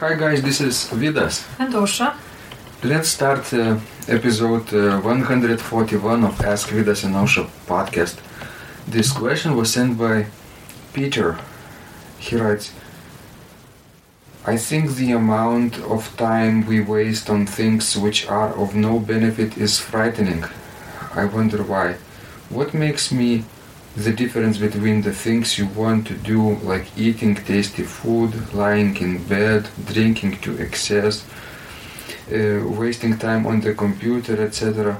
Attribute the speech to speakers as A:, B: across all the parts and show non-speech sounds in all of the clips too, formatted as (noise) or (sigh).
A: Hi guys, this is Vidas.
B: And Ausra.
A: Let's start uh, episode uh, 141 of Ask Vidas and Ausra podcast. This question was sent by Peter. He writes, I think the amount of time we waste on things which are of no benefit is frightening. I wonder why. What makes me the difference between the things you want to do, like eating tasty food, lying in bed, drinking to excess, uh, wasting time on the computer, etc.,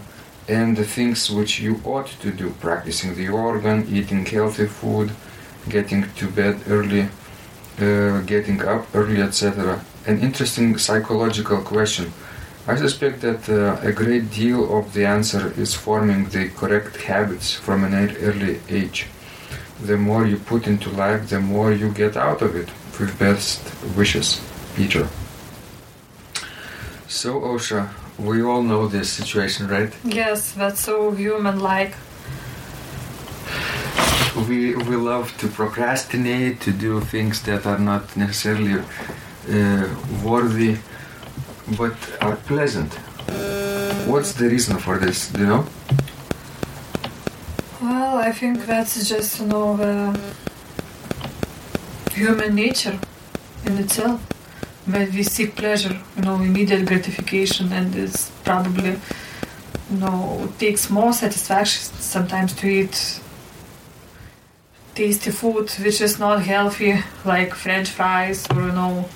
A: and the things which you ought to do, practicing the organ, eating healthy food, getting to bed early, uh, getting up early, etc. An interesting psychological question. I suspect that uh, a great deal of the answer is forming the correct habits from an early age. The more you put into life, the more you get out of it. With best wishes, Peter. So, Ausra, we all know this situation, right?
B: Yes, that's so human-like.
A: We we love to procrastinate, to do things that are not necessarily uh, worthy, but are pleasant. What's the reason for this? Do you know?
B: Well, I think that's just, you know, the human nature in itself. When we seek pleasure, you know, immediate gratification, and it's probably, you know, takes more satisfaction sometimes to eat tasty food which is not healthy, like French fries or, you know,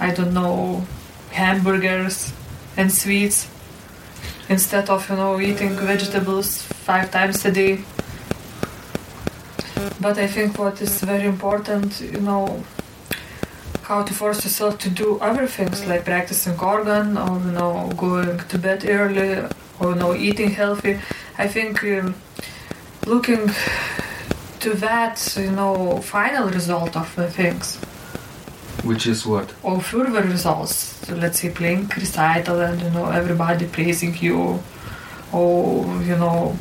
B: I don't know, hamburgers and sweets instead of you know eating vegetables five times a day. But i think what is very important you know how to force yourself to do other things like practicing organ or you know going to bed early or you know eating healthy. I think um, looking to that you know final result of the things
A: Which is what?
B: or further results. So let's say playing recital and you know everybody praising you, or you know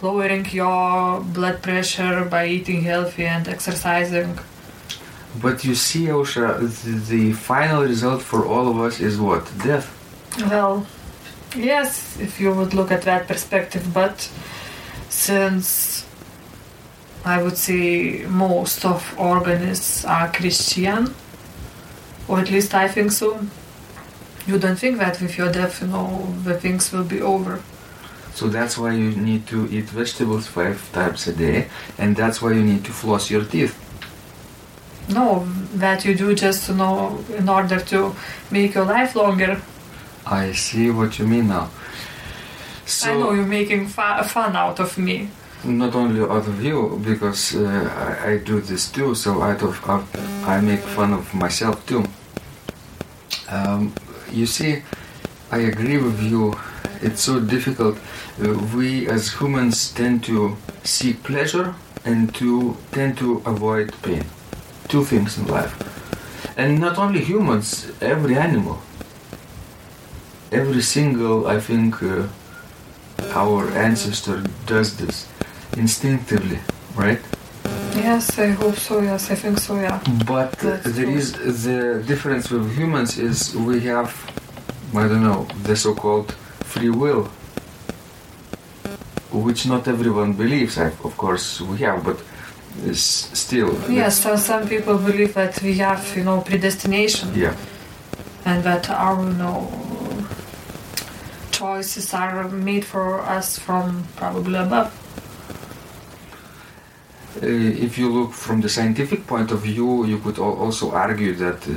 B: lowering your blood pressure by eating healthy and exercising.
A: But you see, Ausra, the, the final result for all of us is what? Death.
B: Well, yes, if you would look at that perspective, but since I would say most of organists are Christian, or at least I think so. You don't think that with your death, you know, the things will be over.
A: So that's why you need to eat vegetables five times a day, and that's why you need to floss your teeth.
B: No, that you do just, you know, in order to make your life longer.
A: I see what you mean now. So
B: I know you're making fa- fun out of me.
A: not only out of you, because uh, I, I do this too. So out of, of I make fun of myself too. Um, you see, I agree with you. It's so difficult. Uh, we as humans tend to seek pleasure and to tend to avoid pain. Two things in life. And not only humans, every animal. Every single, I think, uh, our ancestor does this instinctively, right?
B: Yes, I hope so. Yes, I think so. Yeah.
A: But
B: That's
A: there is the difference with humans is we have, I don't know, the so-called free will, which not everyone believes. I, of course, we have, but still.
B: Yes, so some people believe that we have, you know, predestination.
A: Yeah.
B: and that our you know choices are made for us from probably above.
A: Uh, if you look from the scientific point of view, you could also argue that uh,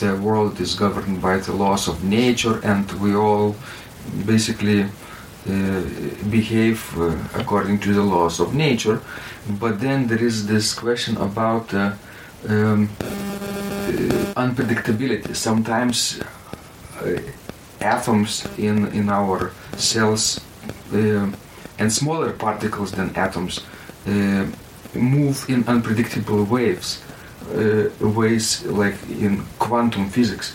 A: the world is governed by the laws of nature, and we all basically uh, behave uh, according to the laws of nature. But then there is this question about uh, um, uh, unpredictability. Sometimes atoms in in our cells and smaller particles than atoms move in unpredictable waves, uh, ways like in quantum physics.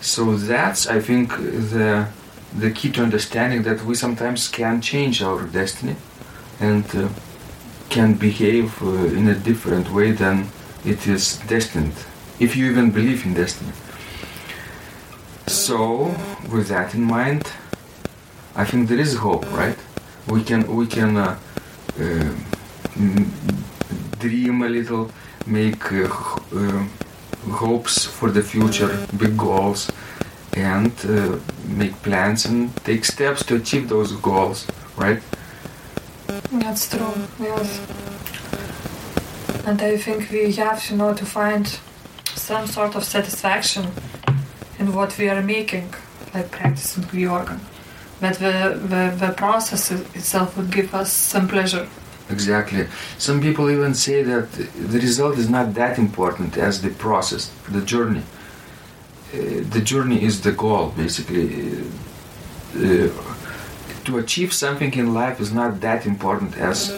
A: So that's, I think, the the key to understanding that we sometimes can change our destiny and uh, can behave uh, in a different way than it is destined, if you even believe in destiny. So, with that in mind, I think there is hope, right? We can we can uh, uh, dream a little, make uh, uh, hopes for the future, big goals, and uh, make plans and take steps to achieve those goals, right?
B: That's true, yes. And I think we have, you know, to find some sort of satisfaction in what we are making, like practicing the organ. But the, the, the process itself would give us some pleasure.
A: Exactly. Some people even say that the result is not that important as the process, the journey. Uh, the journey is the goal, basically. Uh, to achieve something in life is not that important as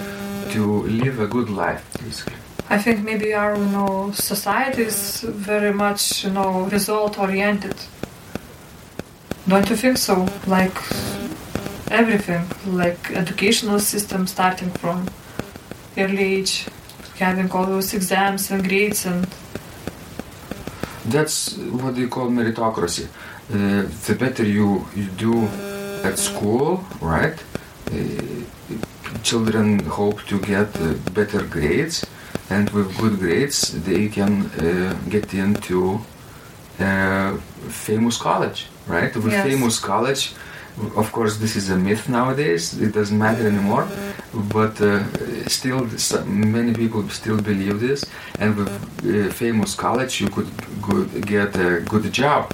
A: to live a good life, basically.
B: I think maybe our, you know, society is very much, you know, result oriented. Don't you think so? Like everything, like educational system starting from early age, having all those exams and grades and
A: That's what they call meritocracy. Uh, the better you, you do at school, right? Uh, children hope to get uh, better grades, and with good grades, they can uh, get into uh, famous college, right? With
B: Yes.
A: famous college, of course, this is a myth nowadays. It doesn't matter anymore, but uh, still, some, many people still believe this. And with uh, famous college, you could good, get a good job,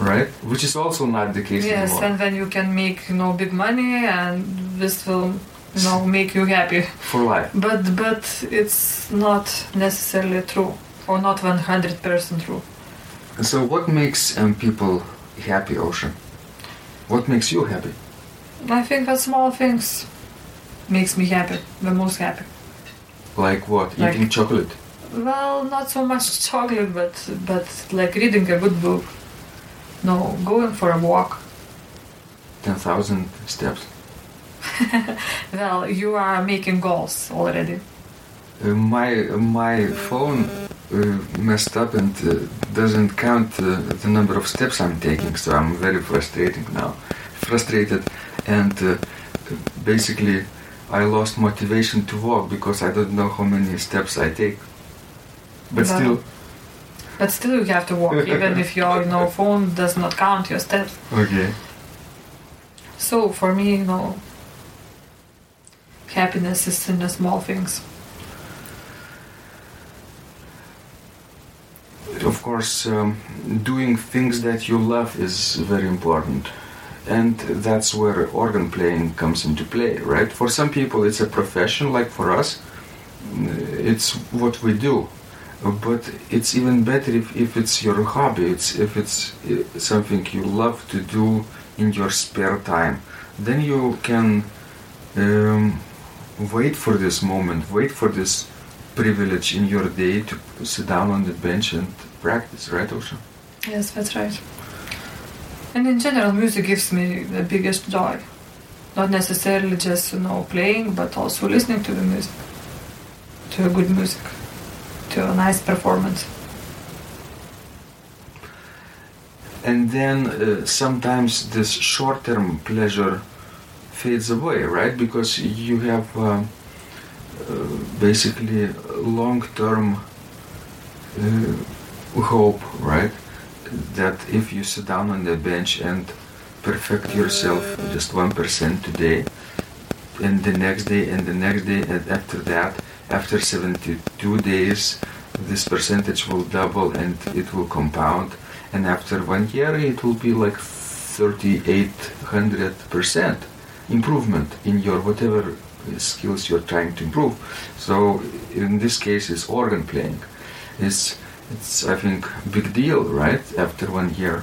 A: right? Which is also not the case
B: yes,
A: anymore.
B: and then you can make, you know, big money and this will, you know, make you happy.
A: For life.
B: But but it's not necessarily true, or not 100% true.
A: So, what makes um, people happy, Ausra? What makes you happy?
B: I think that small things makes me happy, the most happy.
A: Like what?
B: Like-
A: Eating chocolate.
B: Well, not so much chocolate, but but like reading a good book. No, going for a walk.
A: 10,000 steps. (laughs)
B: Well, you are making goals already.
A: Uh, my my phone uh, messed up and uh, doesn't count uh, the number of steps I'm taking, so I'm very frustrating now. Frustrated, and uh, basically, I lost motivation to walk because I don't know how many steps I take. But
B: Wow.
A: still,
B: But still, you have to walk, (laughs) even if your you know, phone does not count your steps.
A: okay.
B: So for me, you know, happiness is in the small things.
A: Of course, um, doing things that you love is very important. And that's where organ playing comes into play, right? For some people, it's a profession, like for us, uh, it's what we do. But it's even better if, if it's your hobby, it's, if it's uh, something you love to do in your spare time. Then you can um, wait for this moment, wait for this privilege in your day to sit down on the bench and practice, right, Ausra?
B: Yes, that's right. And in general, music gives me the biggest joy. Not necessarily just you know playing, but also listening to the music, to a good music, to a nice performance.
A: And then uh, sometimes this short term pleasure fades away, right? Because you have uh, uh, basically long term uh, hope, right? That if you sit down on the bench and perfect yourself just 1% today, and the next day, and the next day, and after that, after 72 days, this percentage will double and it will compound and after one year it will be like 3800% improvement in your whatever skills you're trying to improve. So in this case it's organ playing. It's it's i think big deal right after one year.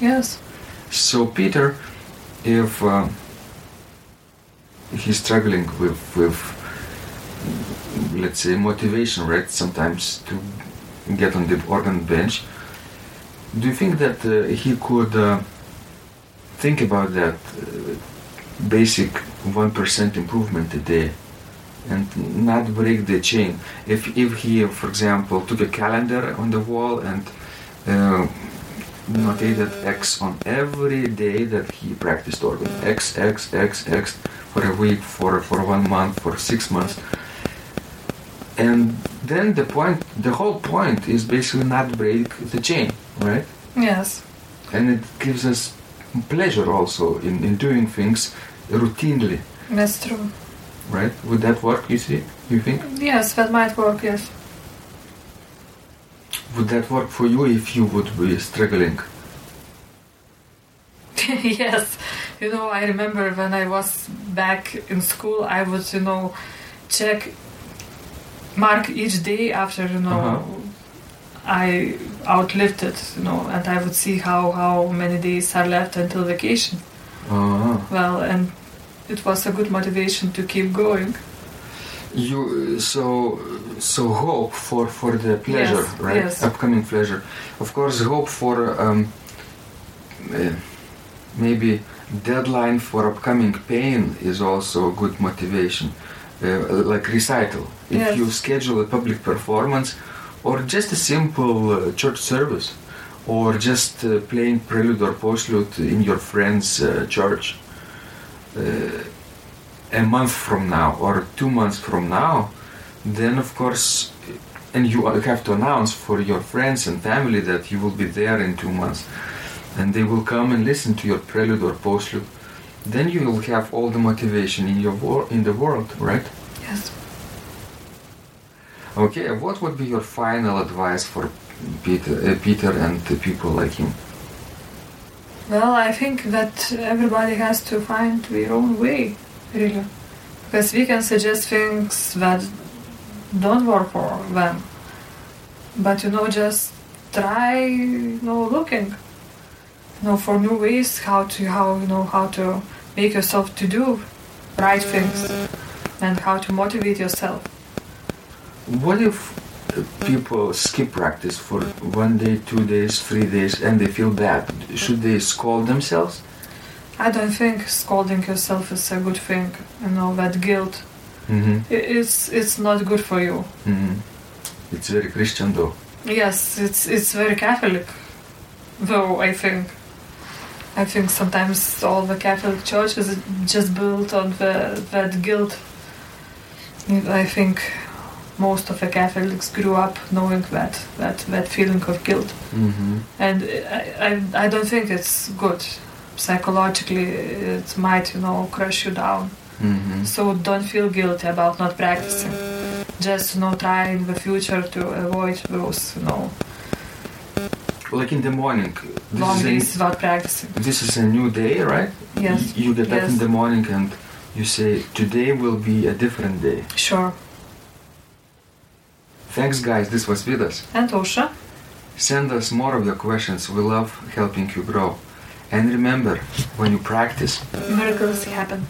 B: Yes.
A: so peter if uh, he's struggling with with let's say motivation right sometimes to get on the organ bench do you think that uh, he could uh, think about that uh, basic 1% improvement a day and not break the chain if if he for example took a calendar on the wall and uh, notated X on every day that he practiced organ. X, X, X, X for a week, for for one month, for six months. And then the point, the whole point is basically not break the chain, right?
B: Yes.
A: And it gives us pleasure also in, in doing things routinely,
B: That's true.
A: right? Would that work, you see? You think?
B: Yes, that might work, yes.
A: Would that work for you if you would be struggling? (laughs)
B: yes. You know, I remember when I was back in school, I would, you know, check, mark each day after, you know,
A: Uh-huh.
B: I outlived it, you know, and I would see how, how many days are left until vacation.
A: Uh,
B: Well, and it was a good motivation to keep going.
A: you so so hope for for the pleasure,
B: Yes,
A: right?
B: yes.
A: Upcoming pleasure. Of course, hope for um, uh, maybe deadline for upcoming pain is also a good motivation. Uh, like recital. If
B: Yes.
A: you schedule a public performance or just a simple uh, church service or just uh, playing prelude or postlude in your friend's uh, church a month from now or two months from now then of course and you have to announce for your friends and family that you will be there in two months. And they will come and listen to your prelude or postlude. Then you will have all the motivation in your wor- in the world right?
B: Yes.
A: okay what would be your final advice for peter, uh, peter and the people like him
B: Well, I think that everybody has to find their own way, really. Because we can suggest things that don't work for them. But, you know, just try, you know, looking, you know, for new ways how to, how, you know, how to make yourself to do right things and how to motivate yourself.
A: What if people skip practice for one day, two days, three days, and they feel bad? Should they scold themselves?
B: I don't think scolding yourself is a good thing, you know, that guilt.
A: Mm-hmm.
B: It's, it's not good for you.
A: Mm-hmm. It's very Christian, though.
B: Yes, it's it's very Catholic, though I think. I think sometimes all the Catholic Church is just built on the, that guilt. I think most of the Catholics grew up knowing that that, that feeling of guilt,
A: Mm-hmm.
B: and I, I, I don't think it's good. Psychologically, it might you know crush you down.
A: Mm-hmm.
B: So don't feel guilty about not practicing. Just you know try in the future to avoid those you know
A: Like in the morning. This
B: long
A: is,
B: days without practicing.
A: this is a new day, right?
B: Yes.
A: You get up in the morning and you say, today will be a different day.
B: Sure.
A: Thanks, guys. This was Vidas.
B: And Ausra.
A: Send us more of your questions. We love helping you grow. And remember, when you practice,
B: Miracles happen.